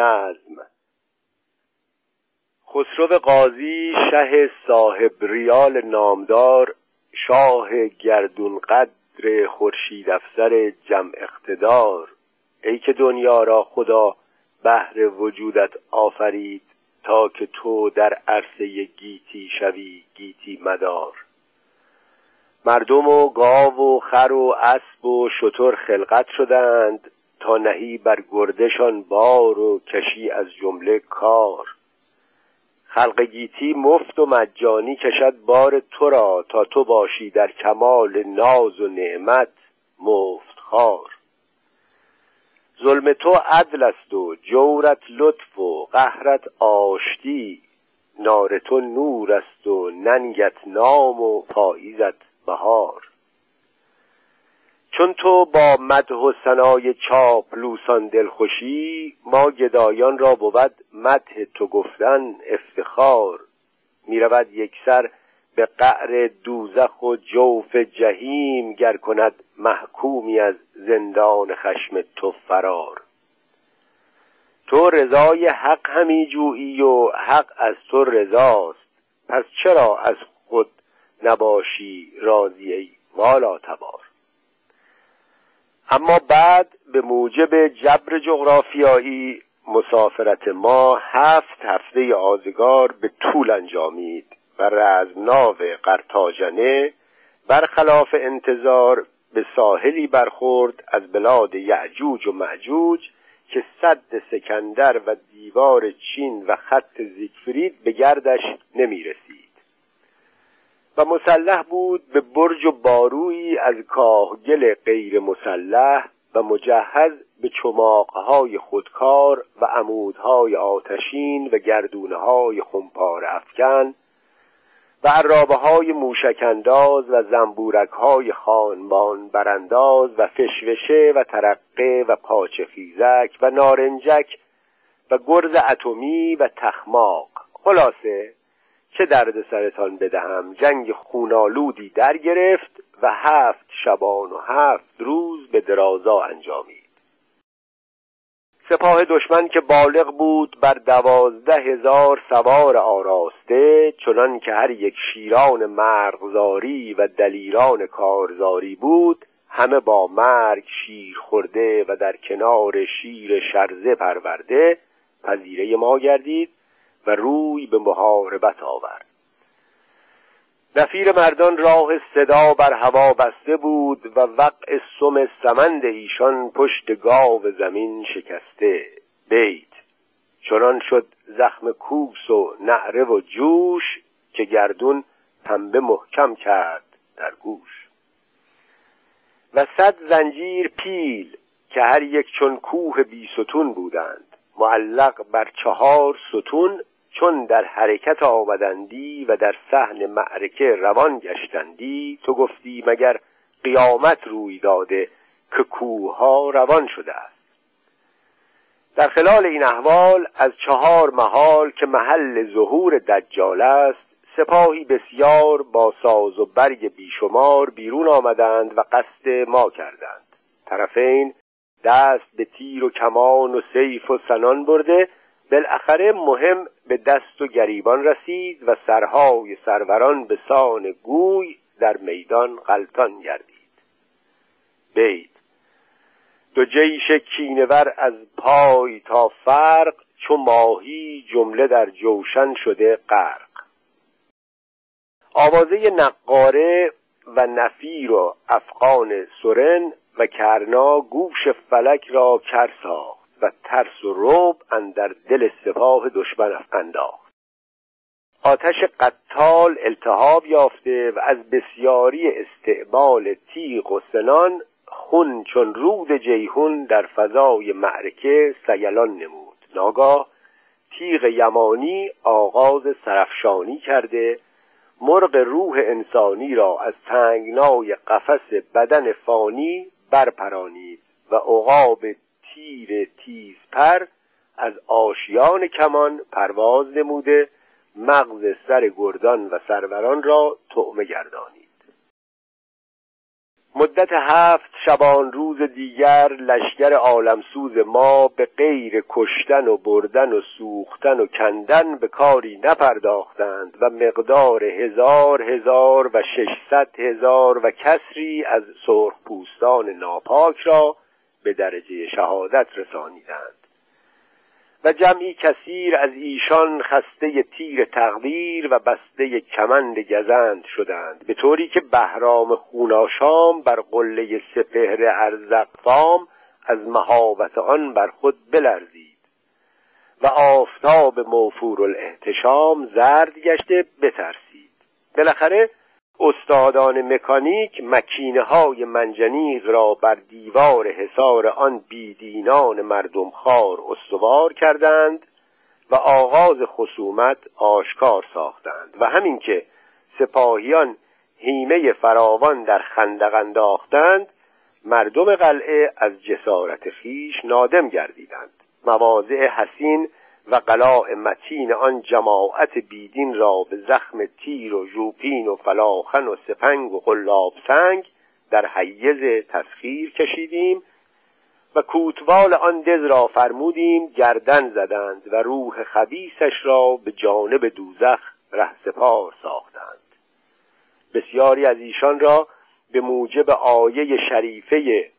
نظم خسرو قاضی شه صاحب ریال نامدار شاه گردون قدر خورشید افسر جمع اقتدار. ای که دنیا را خدا بهر وجودت آفرید تا که تو در عرصه گیتی شوی گیتی مدار. مردم و گاو و خر و اسب و شتر خلقت شدند. تا نهی بر گردشان بار و کشی از جمله کار. خلق گیتی مفت و مجانی کشد بار تو را تا تو باشی در کمال ناز و نعمت مفت خار ظلم تو عدل است و جورت لطف و قهرت آشتی. نار تو نور است و ننگت نام و پاییزت بهار. چون تو با مدح و ثنای چاپلوسان دلخوشی ما گدایان را بود مدح تو گفتن افتخار. می‌رود یکسر به قعر دوزخ و جوف جهیم گر کند محکومی از زندان خشم تو فرار. تو رضای حق همی جویی و حق از تو رضاست. پس چرا از خود نباشی راضی ای والا تبار؟ اما بعد به موجب جبر جغرافیایی مسافرت ما هفت هفته آزگار به طول انجامید و رزمناو قرتاجنه برخلاف انتظار به ساحلی برخورد از بلاد یعجوج و معجوج که صد سکندر و دیوار چین و خط زیگفرید به گردش نمی رسید و مسلح بود به برج و بارویی از کاهگل غیر مسلح و مجهز به چماقهای خودکار و عمودهای آتشین و گردونهای خمپار افکن و عرابه های موشکنداز و زنبورک های خانبان برانداز و فشوشه و ترقه و پاچه خیزک و نارنجک و گرز اتمی و تخماق. خلاصه چه درد سرتان بدهم؟ جنگ خونالودی در گرفت و هفت شبان و هفت روز به درازا انجامید. سپاه دشمن که بالغ بود بر دوازده هزار سوار آراسته چنان که هر یک شیران مرغزاری و دلیران کارزاری بود همه با مرگ شیر خورده و در کنار شیر شرزه پرورده پذیره ما گردید. و روی به محاربت آورد. نفیر مردان راه صدا بر هوا بسته بود و وقع سم سمند ایشان پشت گاو زمین شکسته. بیت. چنان شد زخم کوس و نعره و جوش که گردون پنبه محکم کرد در گوش. و صد زنجیر پیل که هر یک چون کوه بی ستون بودند. معلق بر چهار ستون چون در حرکت آمدندی و در صحن معرکه روان گشتندی تو گفتی مگر قیامت روی داده که کوها روان شده است. در خلال این احوال از چهار محال که محل ظهور دجال است سپاهی بسیار با ساز و برگ بیشمار بیرون آمدند و قصد ما کردند. طرفین دست به تیر و کمان و سیف و سنان برده بالاخره مهم به دست و گریبان رسید و سرهای سروران به سان گوی در میدان غلطان گردید. بید. دو جیش کینور از پای تا فرق چو ماهی جمله در جوشن شده غرق. آوازه نقاره و نفیر و افغان سرن و کرنا گوش فلک را کر و ترس و روب اندر دل سپاه دشمن انداخت آتش قتال التهاب یافته و از بسیاری استعمال تیغ و سنان خون چون رود جیهون در فضای معرکه سیلان نمود. ناگاه تیغ یمانی آغاز سرفشانی کرده مرغ روح انسانی را از تنگنای قفس بدن فانی برپرانید و عقاب تیر تیز پر از آشیان کمان پرواز نموده مغز سر گردان و سروران را تعمه گردانید. مدت هفت شبان روز دیگر لشکر عالمسوز ما به غیر کشتن و بردن و سوختن و کندن به کاری نپرداختند و مقدار هزار هزار و ششصد هزار و کسری از سرخ پوستان ناپاک را به درجه شهادت رسانیدند. و جمعی کثیر از ایشان خسته تیر تقدیر و بسته کمند گزند شدند به طوری که بهرام خوناشام بر قله سپهر ارزقفام از مهابت آن بر خود بلرزید و آفتاب موفور الاحتشام زرد گشته بترسید. بالاخره استادان مکانیک مکینه های منجنیق را بر دیوار حصار آن بیدینان مردم خار استوار کردند و آغاز خصومت آشکار ساختند و همین که سپاهیان هیمه فراوان در خندق انداختند مردم قلعه از جسارت خیش نادم گردیدند. مواضع حسین و قلاع متین آن جماعت بیدین را به زخم تیر و ژوپین و فلاخن و سپنگ و قلاب سنگ در حیز تسخیر کشیدیم و کوتوال آن دز را فرمودیم گردن زدند و روح خبیسش را به جانب دوزخ رهسپار ساختند. بسیاری از ایشان را به موجب آیه شریفه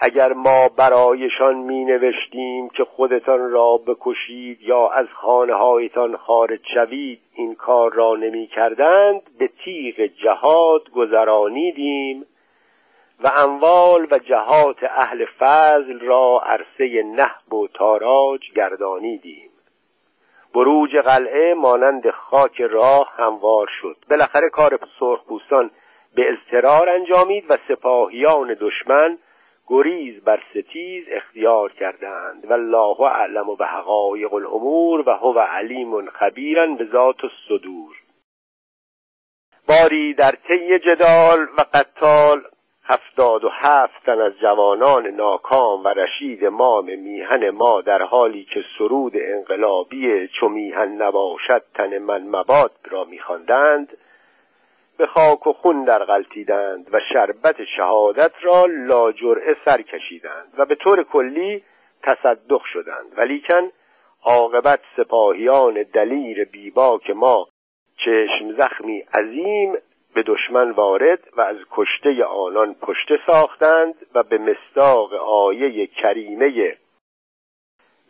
اگر ما برایشان می نوشتیم که خودتان را بکشید یا از خانه هایتان خارج شوید این کار را نمی کردند به تیغ جهاد گذرانیدیم و اموال و جهات اهل فضل را عرصه نهب و تاراج گردانیدیم. بروج قلعه مانند خاک راه هموار شد. بالاخره کار سرخپوستان به اضطرار انجامید و سپاهیان دشمن گریز بر ستیز اختیار کردند و الله اعلم به حقایق الامور و هو علیم خبیرا به ذات الصدور. باری در طی جدال و قتال هفتاد و هفت تن از جوانان ناکام و رشید مام میهن ما در حالی که سرود انقلابی چو میهن نباشد تن من مباد را میخواندند. به خاک و خون در غلطیدند و شربت شهادت را لاجرعه سر کشیدند و به طور کلی تصدق شدند. ولیکن عاقبت سپاهیان دلیر بیباک ما چشم زخمی عظیم به دشمن وارد و از کشته آنان پشته ساختند و به مستاق آیه کریمه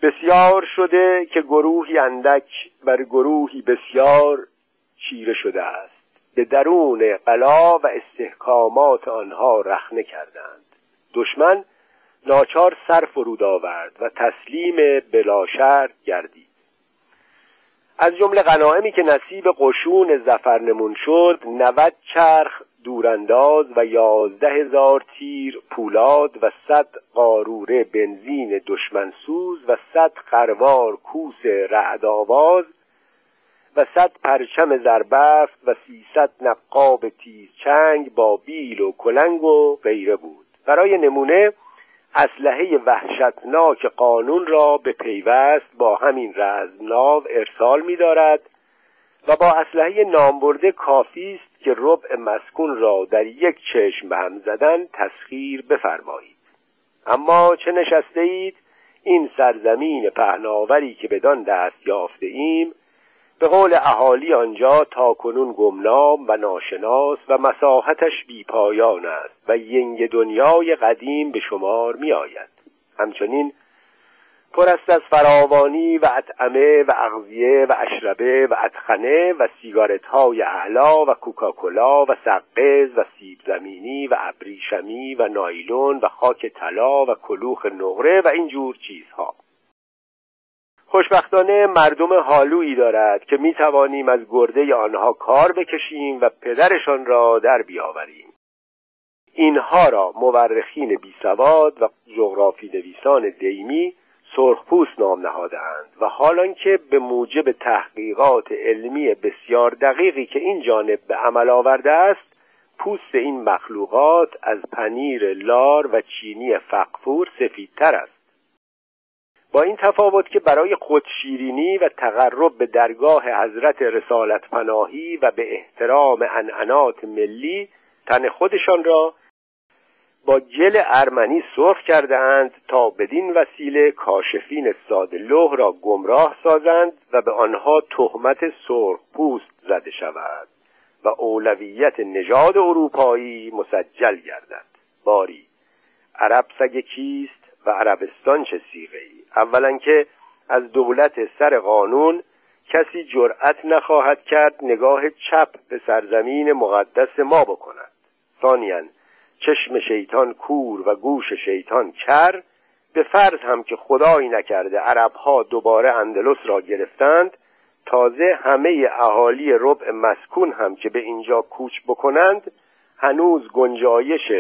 بسیار شده که گروهی اندک بر گروهی بسیار چیره شده است. به درون قلا و استحکامات آنها رخنه کردند. دشمن ناچار سر فرود آورد و تسلیم بلاشر گردید. از جمله غنائمی که نصیب قشون زفرنمون شد نود چرخ دورانداز و یازده هزار تیر پولاد و صد قاروره بنزین دشمنسوز و صد قروار کوس رعدآواز و صد پرچم زربفت و سیصد نقاب تیز چنگ با بیل و کلنگ و غیره بود. برای نمونه اسلحه وحشتناک قانون را به پیوست با همین رزمناو ارسال می‌دارد و با اسلحه نامبرده کافی است که ربع مسکون را در یک چشم به هم زدن تسخیر بفرمایید. اما چه نشسته اید این سرزمین پهناوری که بدان دست یافته ایم به قول اهالی آنجا تا کنون گمنام و ناشناس و مساحتش بیپایان است و ینگ دنیای قدیم به شمار می آید همچنین پر است از فراوانی و اطعمه و اغذیه و اشربه و ادخنه و سیگارت های اعلا و کوکاکولا و سقز و سیب زمینی و ابریشمی و نایلون و خاک طلا و کلوخ نقره و اینجور چیزها. خوشبختانه مردم حالویی دارد که می توانیم از گرده آنها کار بکشیم و پدرشان را در بیاوریم. اینها را مورخین بیسواد و جغرافی نویسان دیمی سرخپوست نام نهادهاند و حالان که به موجب تحقیقات علمی بسیار دقیقی که این جانب به عمل آورده است پوست این مخلوقات از پنیر لار و چینی فقفور سفیدتر است. با این تفاوت که برای خودشیرینی و تقرب به درگاه حضرت رسالت پناهی و به احترام انعنات ملی تن خودشان را با جل ارمنی سرخ کرده اند تا بدین وسیله کاشفین سادلوه را گمراه سازند و به آنها تهمت سرخ پوست زده شود و اولویت نژاد اروپایی مسجل گردد. باری عرب سگ کیست؟ و عربستان چه سیغه ای اولا که از دولت سر قانون کسی جرأت نخواهد کرد نگاه چپ به سرزمین مقدس ما بکند. ثانیا چشم شیطان کور و گوش شیطان کر به فرض هم که خدایی نکرده عربها دوباره اندلس را گرفتند تازه همه اهالی ربع مسکون هم که به اینجا کوچ بکنند هنوز گنجایش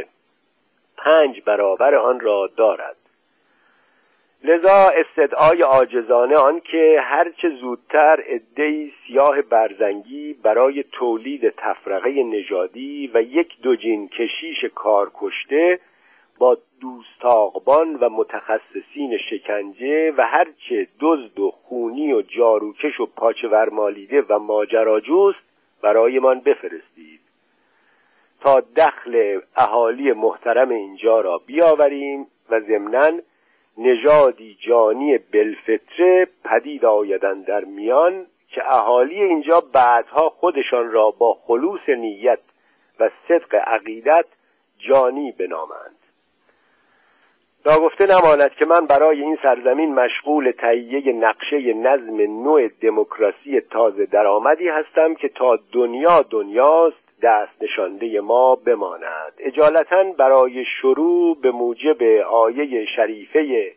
پنج برابر آن را دارد. لذا استدعای عاجزانه آن که هرچه زودتر عدهای سیاه برزنگی برای تولید تفرقه نژادی و یک دوجین کشیش کار کشته با دوستاقبان و متخصصین شکنجه و هرچه دزد و خونی و جاروکش و پاچه ورمالیده و ماجراجوست برایمان بفرستید. تا دخل اهالی محترم اینجا را بیاوریم و ضمناً نژادی جانی بلفتره پدید آیدن در میان که اهالی اینجا بعدها خودشان را با خلوص نیت و صدق عقیدت جانی بنامند. ناگفته نماند که من برای این سرزمین مشغول تهیه نقشه نظم نوع دموکراسی تازه درآمدی هستم که تا دنیا دنیاست دست نشانده ما بماند. اجالتا برای شروع به موجب آیه شریفه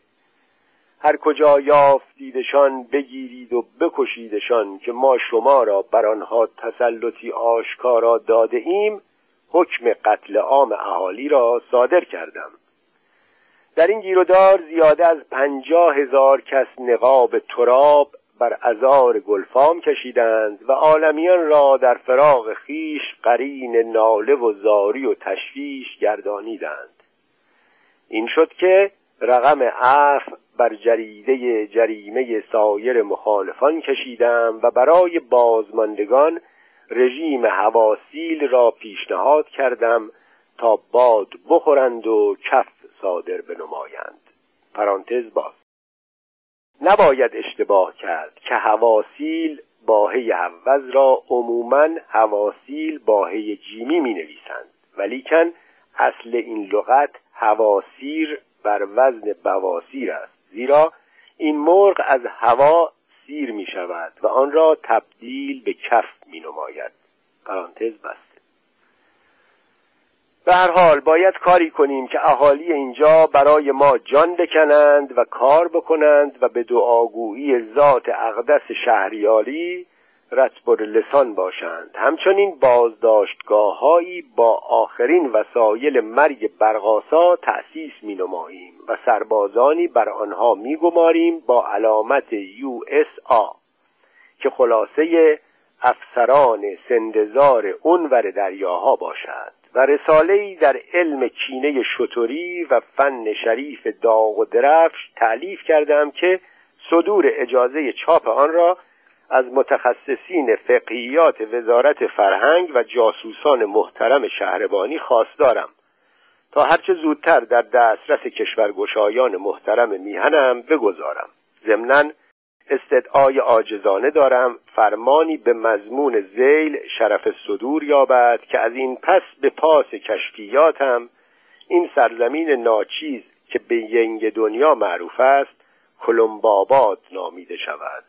هر کجا یافتیدشان بگیرید و بکشیدشان که ما شما را بر آنها تسلطی آشکارا داده ایم حکم قتل عام اهالی را صادر کردم. در این گیرودار زیاده از پنجاه هزار کس نقاب تراب بر ازار گلفام کشیدند و عالمیان را در فراغ خیش قرین ناله و زاری و تشویش گردانیدند. این شد که رقم عف بر جریده جریمه سایر مخالفان کشیدم و برای بازماندگان رژیم هواسیل را پیشنهاد کردم تا باد بخورند و کف صادر بنمایند. پرانتز باز. نباید اشتباه کرد که هواسیل باهی عوض را عموما هواسیل باهی جیمی می نویسند ولیکن اصل این لغت هواسیر بر وزن بواسیر است. زیرا این مرغ از هوا سیر می شود و آن را تبدیل به کف می نماید پرانتز بسته به هر حال باید کاری کنیم که اهالی اینجا برای ما جان بکنند و کار بکنند و به دعاگویی ذات اقدس شهریاری رتبر لسان باشند. همچنین بازداشتگاههایی با آخرین وسایل مرگ برغاسا تأسیس می نماییم و سربازانی بر آنها می گماریم با علامت یو اس آ که خلاصه افسران سندزار اونور دریاها باشد و رساله در علم کینه شطوری و فن شریف داغ و درفش تعلیف کردم که صدور اجازه چاپ آن را از متخصصین فقهیات وزارت فرهنگ و جاسوسان محترم شهربانی خواستارم تا هرچه زودتر در دسترس کشورگشایان محترم میهنم بگذارم. ضمنا استدعای عاجزانه دارم فرمانی به مضمون زیل شرف صدور یابد که از این پس به پاس کشفیاتم این سرزمین ناچیز که به ینگ دنیا معروف است کلمباباد نامیده شود.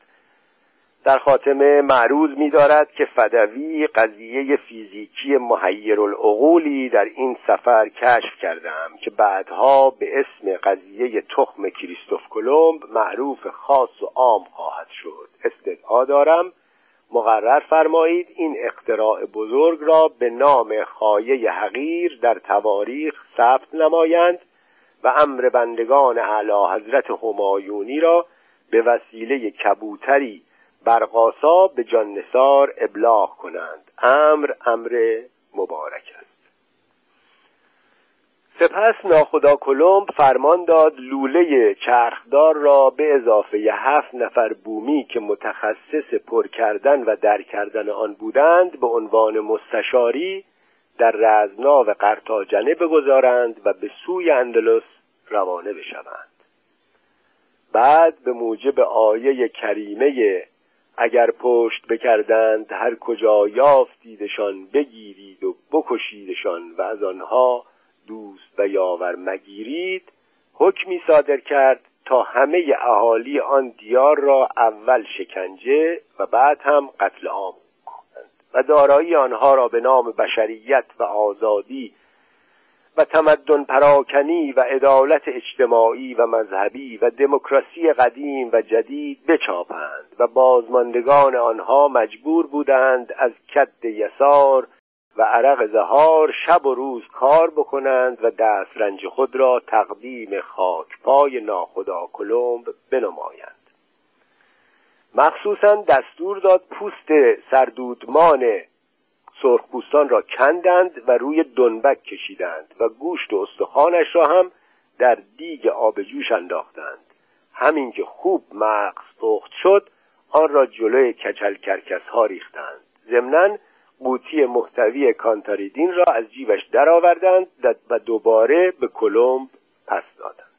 در خاتمه معروض می‌دارد که فدوی قضیه فیزیکی محیر العقولی در این سفر کشف کردم که بعدها به اسم قضیه تخم کریستوف کلمب معروف خاص و عام خواهد شد. استدعا دارم مقرر فرمایید این اختراع بزرگ را به نام خایه حقیر در تواریخ ثبت نمایند و امر بندگان اعلی حضرت همایونی را به وسیله کبوتری برقاسا به جان نثار ابلاغ کنند. امر امر مبارک است سپس ناخدا کلمب فرمان داد لوله چرخدار را به اضافه هفت نفر بومی که متخصص پر کردن و در کردن آن بودند به عنوان مستشاری در رزنا و قرتاجنه بگذارند و به سوی اندلس روانه بشوند. بعد به موجب آیه کریمه اگر پشت بکردند هر کجا یافتیدشان بگیرید و بکشیدشان و از آنها دوست و یاور مگیرید حکمی صادر کرد تا همه اهالی آن دیار را اول شکنجه و بعد هم قتل عام کنند. و دارایی آنها را به نام بشریت و آزادی و تمدن پراکنی و عدالت اجتماعی و مذهبی و دموکراسی قدیم و جدید بچاپند و بازماندگان آنها مجبور بودند از کد یسار و عرق زهار شب و روز کار بکنند و دست رنج خود را تقدیم خاکپای ناخدا کلمب بنمایند. مخصوصا دستور داد پوست سردودمان سرخپوستان را کندند و روی دنبک کشیدند و گوشت و استخوانش را هم در دیگ آب جوش انداختند. همین که خوب مغز پخت شد آن را جلوی کچل کرکس ها ریختند. ضمنا قوطی محتوی کانتاریدین را از جیبش درآوردند و دوباره به کلمب پس دادند.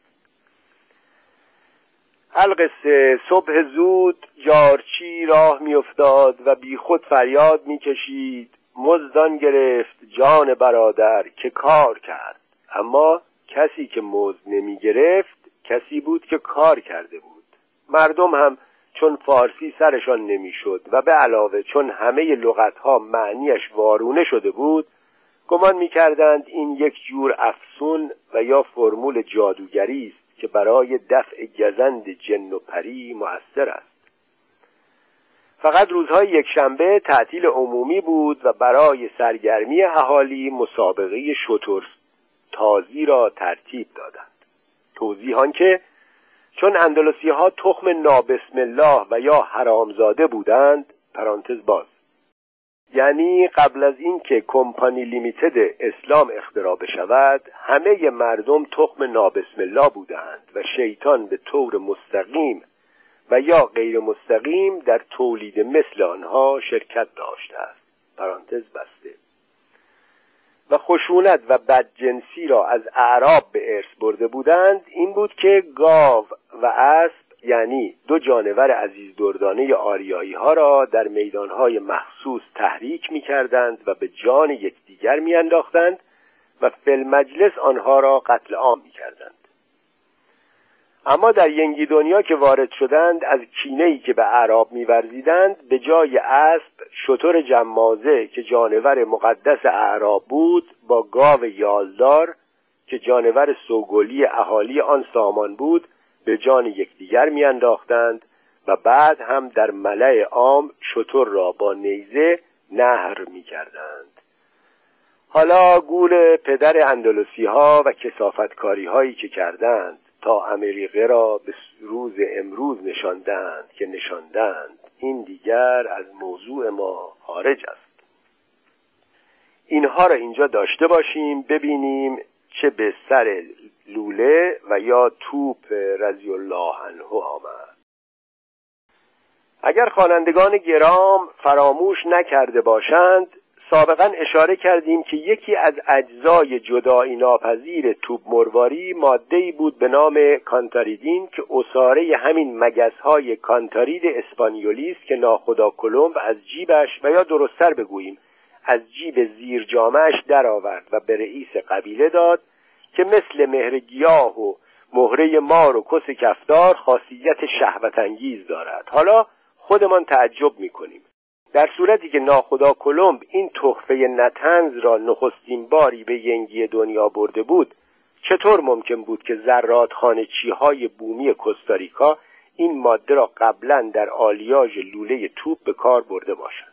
القصه صبح زود جارچی راه میافتاد و بیخود فریاد می‌کشید. مزدان گرفت جان برادر که کار کرد. اما کسی که مزد نمی گرفت کسی بود که کار کرده بود. مردم هم چون فارسی سرشان نمی‌شد و به علاوه چون همه لغتها معنیش وارونه شده بود گمان می‌کردند این یک جور افسون و یا فرمول جادوگری است که برای دفع گزند جن و پری مؤثر است. فقط روزهای یک شنبه تعطیل عمومی بود و برای سرگرمی اهالی مسابقه شتر تازی را ترتیب دادند. توضیح که چون اندلسی ها تخم نابسم الله و یا حرامزاده بودند پرانتز باز. یعنی قبل از اینکه کمپانی لیمیتد اسلام اختراع بشود همه مردم تخم نابسم الله بودند و شیطان به طور مستقیم و یا غیر مستقیم در تولید مثل آنها شرکت داشته است. پرانتز بسته. و خشونت و بدجنسی را از اعراب به ارث برده بودند این بود که گاو و اسب یعنی دو جانور عزیز دردانه آریایی ها را در میدانهای مخصوص تحریک می کردند و به جان یکدیگر می انداختند و فل مجلس آنها را قتل عام می کردند اما در ینگی دنیا که وارد شدند از کینه که به اعراب میورزیدند به جای اسب شطور جمازه که جانور مقدس اعراب بود با گاو یالدار که جانور سوگلی اهالی آن سامان بود به جان یکدیگر میانداختند و بعد هم در ملع عام شطور را با نیزه نهر می‌کردند. حالا گول پدر اندلسی ها و کسافتکاری هایی که کردند تا امریقه را به روز امروز نشاندند که نشاندند این دیگر از موضوع ما خارج است. اینها را اینجا داشته باشیم ببینیم چه به سر لوله و یا توپ رضی الله عنه آمد. اگر خوانندگان گرام فراموش نکرده باشند سابقا اشاره کردیم که یکی از اجزای جدایی ناپذیر توب مرواری ماده بود به نام کانتاریدین که اصاره همین مگزهای کانتارید اسپانیولی است که ناخدا کلمب از جیبش و یا درستتر بگوییم از جیب زیر جامعش درآورد و به رئیس قبیله داد که مثل مهر گیاه و مهره مار و کس کفدار خاصیت شهوت انگیز دارد. حالا خودمان تعجب می‌کنیم. در صورتی که ناخدا کلمب این تحفه نتنز را نخستین باری به ینگی دنیا برده بود چطور ممکن بود که زرات های بومی کوستاریکا این ماده را قبلا در آلیاژ لوله توپ به کار برده باشند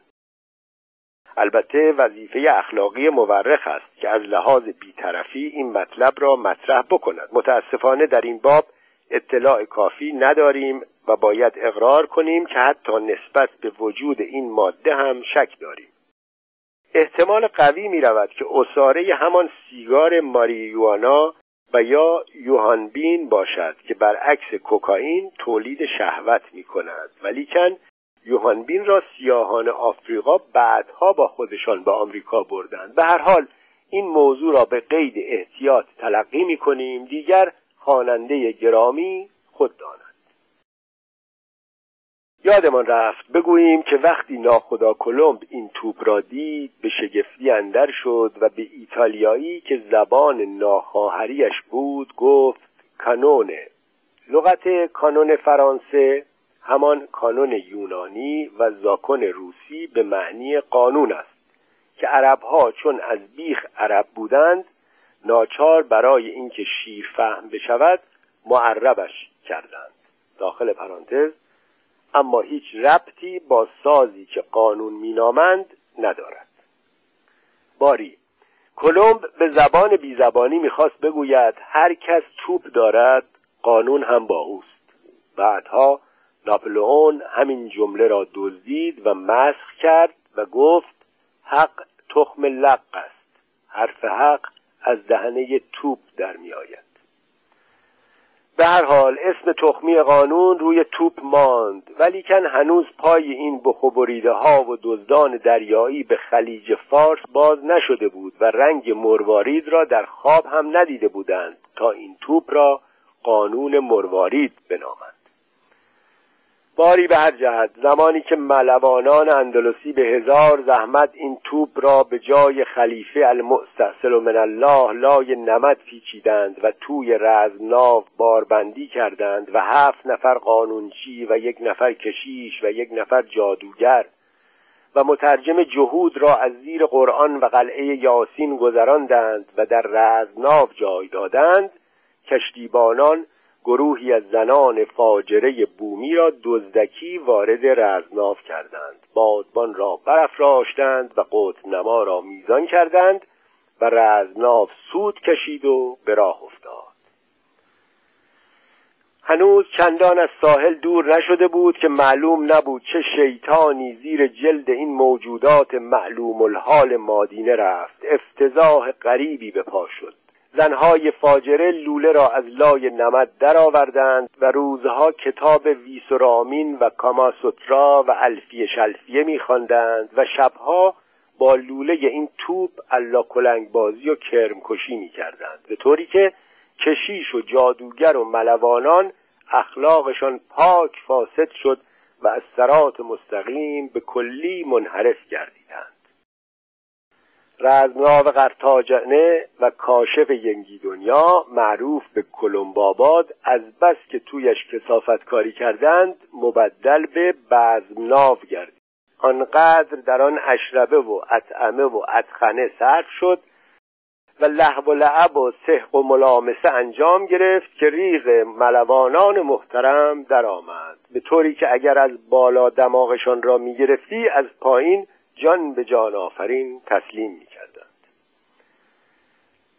البته وظیفه اخلاقی مورخ است که از لحاظ بیطرفی این مطلب را مطرح بکند. متاسفانه در این باب اطلاع کافی نداریم و باید اقرار کنیم که حتی نسبت به وجود این ماده هم شک داریم. احتمال قوی می رود که اصاره همان سیگار ماریوانا و یا یوهانبین باشد که برعکس کوکائین تولید شهوت می کند ولیکن یوهانبین را سیاهان آفریقا بعدها با خودشان به آمریکا بردند. به هر حال این موضوع را به قید احتیاط تلقی می کنیم. دیگر خواننده گرامی خود داند یادمان رفت بگوییم که وقتی ناخدا کلمب این توپ را دید به شگفتی اندر شد و به ایتالیایی که زبان ناخواهریش بود گفت کانونه لغت کانون فرانسه همان کانون یونانی و زاکن روسی به معنی قانون است که عربها چون از بیخ عرب بودند ناچار برای اینکه شیر فهم بشود معربش کردند. داخل پرانتز اما هیچ ربطی با سازی که قانون مینامند ندارد. باری کلمب به زبان بیزبانی می‌خواست بگوید هر کس توپ دارد قانون هم با اوست. بعدها ناپلئون همین جمله را دزدید و مسخ کرد و گفت حق تخم لق است. حرف حق از دهنه توپ در می آید. به هر حال اسم تخمی قانون روی توپ ماند ولیکن هنوز پای این بخبریده ها و دزدان دریایی به خلیج فارس باز نشده بود و رنگ مروارید را در خواب هم ندیده بودند تا این توپ را قانون مروارید بنامند. باری به هر جهت زمانی که ملوانان اندلسی به هزار زحمت این توپ را به جای خلیفه المستحصل من الله لای نمد پیچیدند و توی رزمناو باربندی کردند و هفت نفر قانونچی و یک نفر کشیش و یک نفر جادوگر و مترجم جهود را از زیر قرآن و قلعه یاسین گذراندند و در رزمناو جای دادند. کشتیبانان گروهی از زنان فاجره بومی را دزدکی وارد رزناف کردند. بادبان را برافراشتند و قطب نما را میزان کردند و رزناف سود کشید و به راه افتاد. هنوز چندان از ساحل دور نشده بود که معلوم نبود چه شیطانی زیر جلد این موجودات معلوم الحال مادینه رفت. افتضاح غریبی به پا شد. زنهای فاجره لوله را از لای نمد درآوردند و روزها کتاب ویسرامین و کاماسوترا و الفیه شلفیه میخواندند و شبها با لوله این توپ الا کلنگ بازی و کرمکشی می‌کردند. به طوری که کشیش و جادوگر و ملوانان اخلاقشان پاک فاسد شد و از سرات مستقیم به کلی منحرف گردیدند. رزمناو قرتاجنه و کاشف ینگی دنیا معروف به کلمباباد از بس که تویش کسافت کاری کردند مبدل به بزمناو گردید. آنقدر در آن اشربه و اطعمه و اطخنه صرف شد و لحو و لعب و سحق و ملامسه انجام گرفت که ریغ ملوانان محترم درآمد. به طوری که اگر از بالا دماغشان را می‌گرفتی از پایین جان به جان آفرین تسلیم می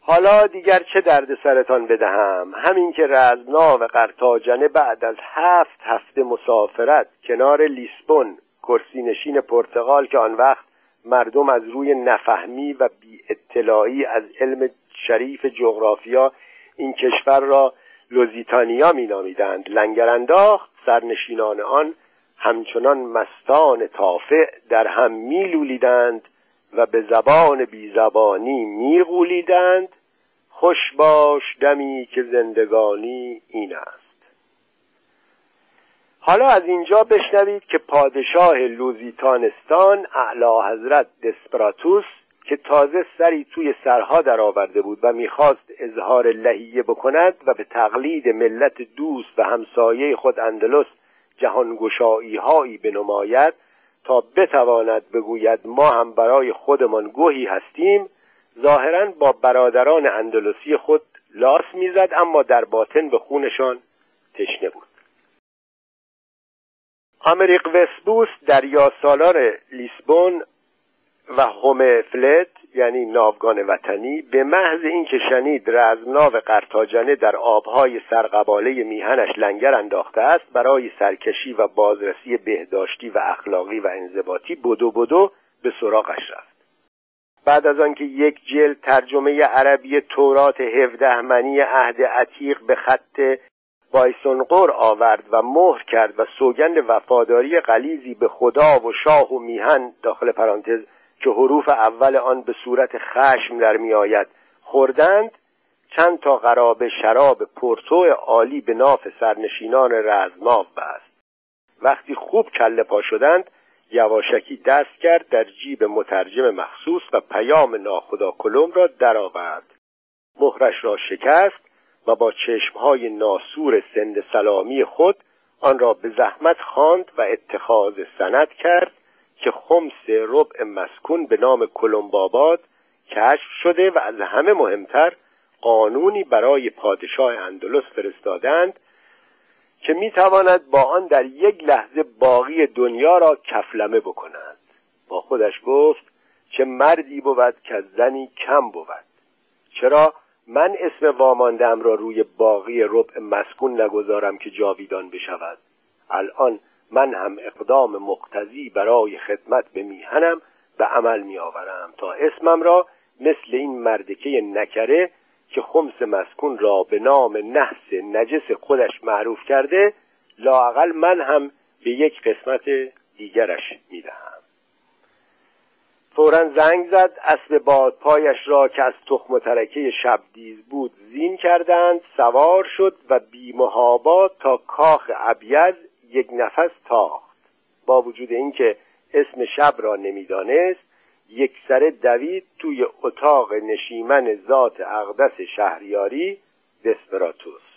حالا دیگر چه درد سرتان بدهم؟ همین که رزنا و قرتاجنه بعد از هفت هفته مسافرت کنار لیسبون کرسینشین پرتغال که آن وقت مردم از روی نفهمی و بی اطلاعی از علم شریف جغرافیا این کشور را لوزیتانیا می نامیدند لنگر انداخت سرنشینان آن همچنان مستان تافع در هم می لولیدند و به زبان بیزبانی می غولیدند خوش باش دمی که زندگانی این است. حالا از اینجا بشنوید که پادشاه لوزیتانستان اعلی حضرت دسپراتوس که تازه سری توی سرها درآورده بود و می‌خواست اظهار لحیه بکند و به تقلید ملت دوست و همسایه خود اندلس جهانگشایی هایی بنماید تا بتواند بگوید ما هم برای خودمان گوهی هستیم ظاهرا با برادران اندلسی خود لاس می‌زد اما در باطن به خونشان تشنه بود. آمریک وسبوس دریا سالار لیسبون و هوم فلت یعنی ناوگان وطنی به محض اینکه شنید رزمناو قرتاجنه در آبهای سرقباله میهنش لنگر انداخته است برای سرکشی و بازرسی بهداشتی و اخلاقی و انضباطی بدو بدو به سراغش رفت. بعد از آنکه یک جلد ترجمه عربی تورات هفده منی عهد عتیق به خط بایسونقور آورد و مهر کرد و سوگند وفاداری قلیزی به خدا و شاه و میهن داخل پرانتز که حروف اول آن به صورت خشم در میآید خوردند چند تا قرابه شراب پورتو عالی به ناف سرنشینان رزماو بست. وقتی خوب کله پا شدند یواشکی دست کرد در جیب مترجم مخصوص و پیام ناخدا کلم را درآورد. مهرش را شکست و با چشمهای ناسور سند سلامی خود آن را به زحمت خواند و اتخاذ سند کرد که خمس ربع مسکون به نام کلمباباد کشف شده و از همه مهمتر قانونی برای پادشاه اندلس فرستادند که می‌تواند با آن در یک لحظه باقی دنیا را کفلمه بکنند. با خودش گفت که مردی بود که زنی کم بود. چرا من اسم واماندم را روی باقی ربع مسکون نگذارم که جاویدان بشود؟ الان من هم اقدام مقتضی برای خدمت به میهنم به عمل می آورم تا اسمم را مثل این مردکه نکره که خمس مسکون را به نام نحس نجس خودش معروف کرده لاقل من هم به یک قسمت دیگرش می‌دهم. فورا زنگ زد اسب بادپایش را که از تخم و ترکه شبدیز بود زین کردند سوار شد و بیمهابا تا کاخ ابیز یک نفس تاخت. با وجود اینکه اسم شب را نمی‌دانست یک سره دوید توی اتاق نشیمن ذات اقدس شهریاری دسپراتوس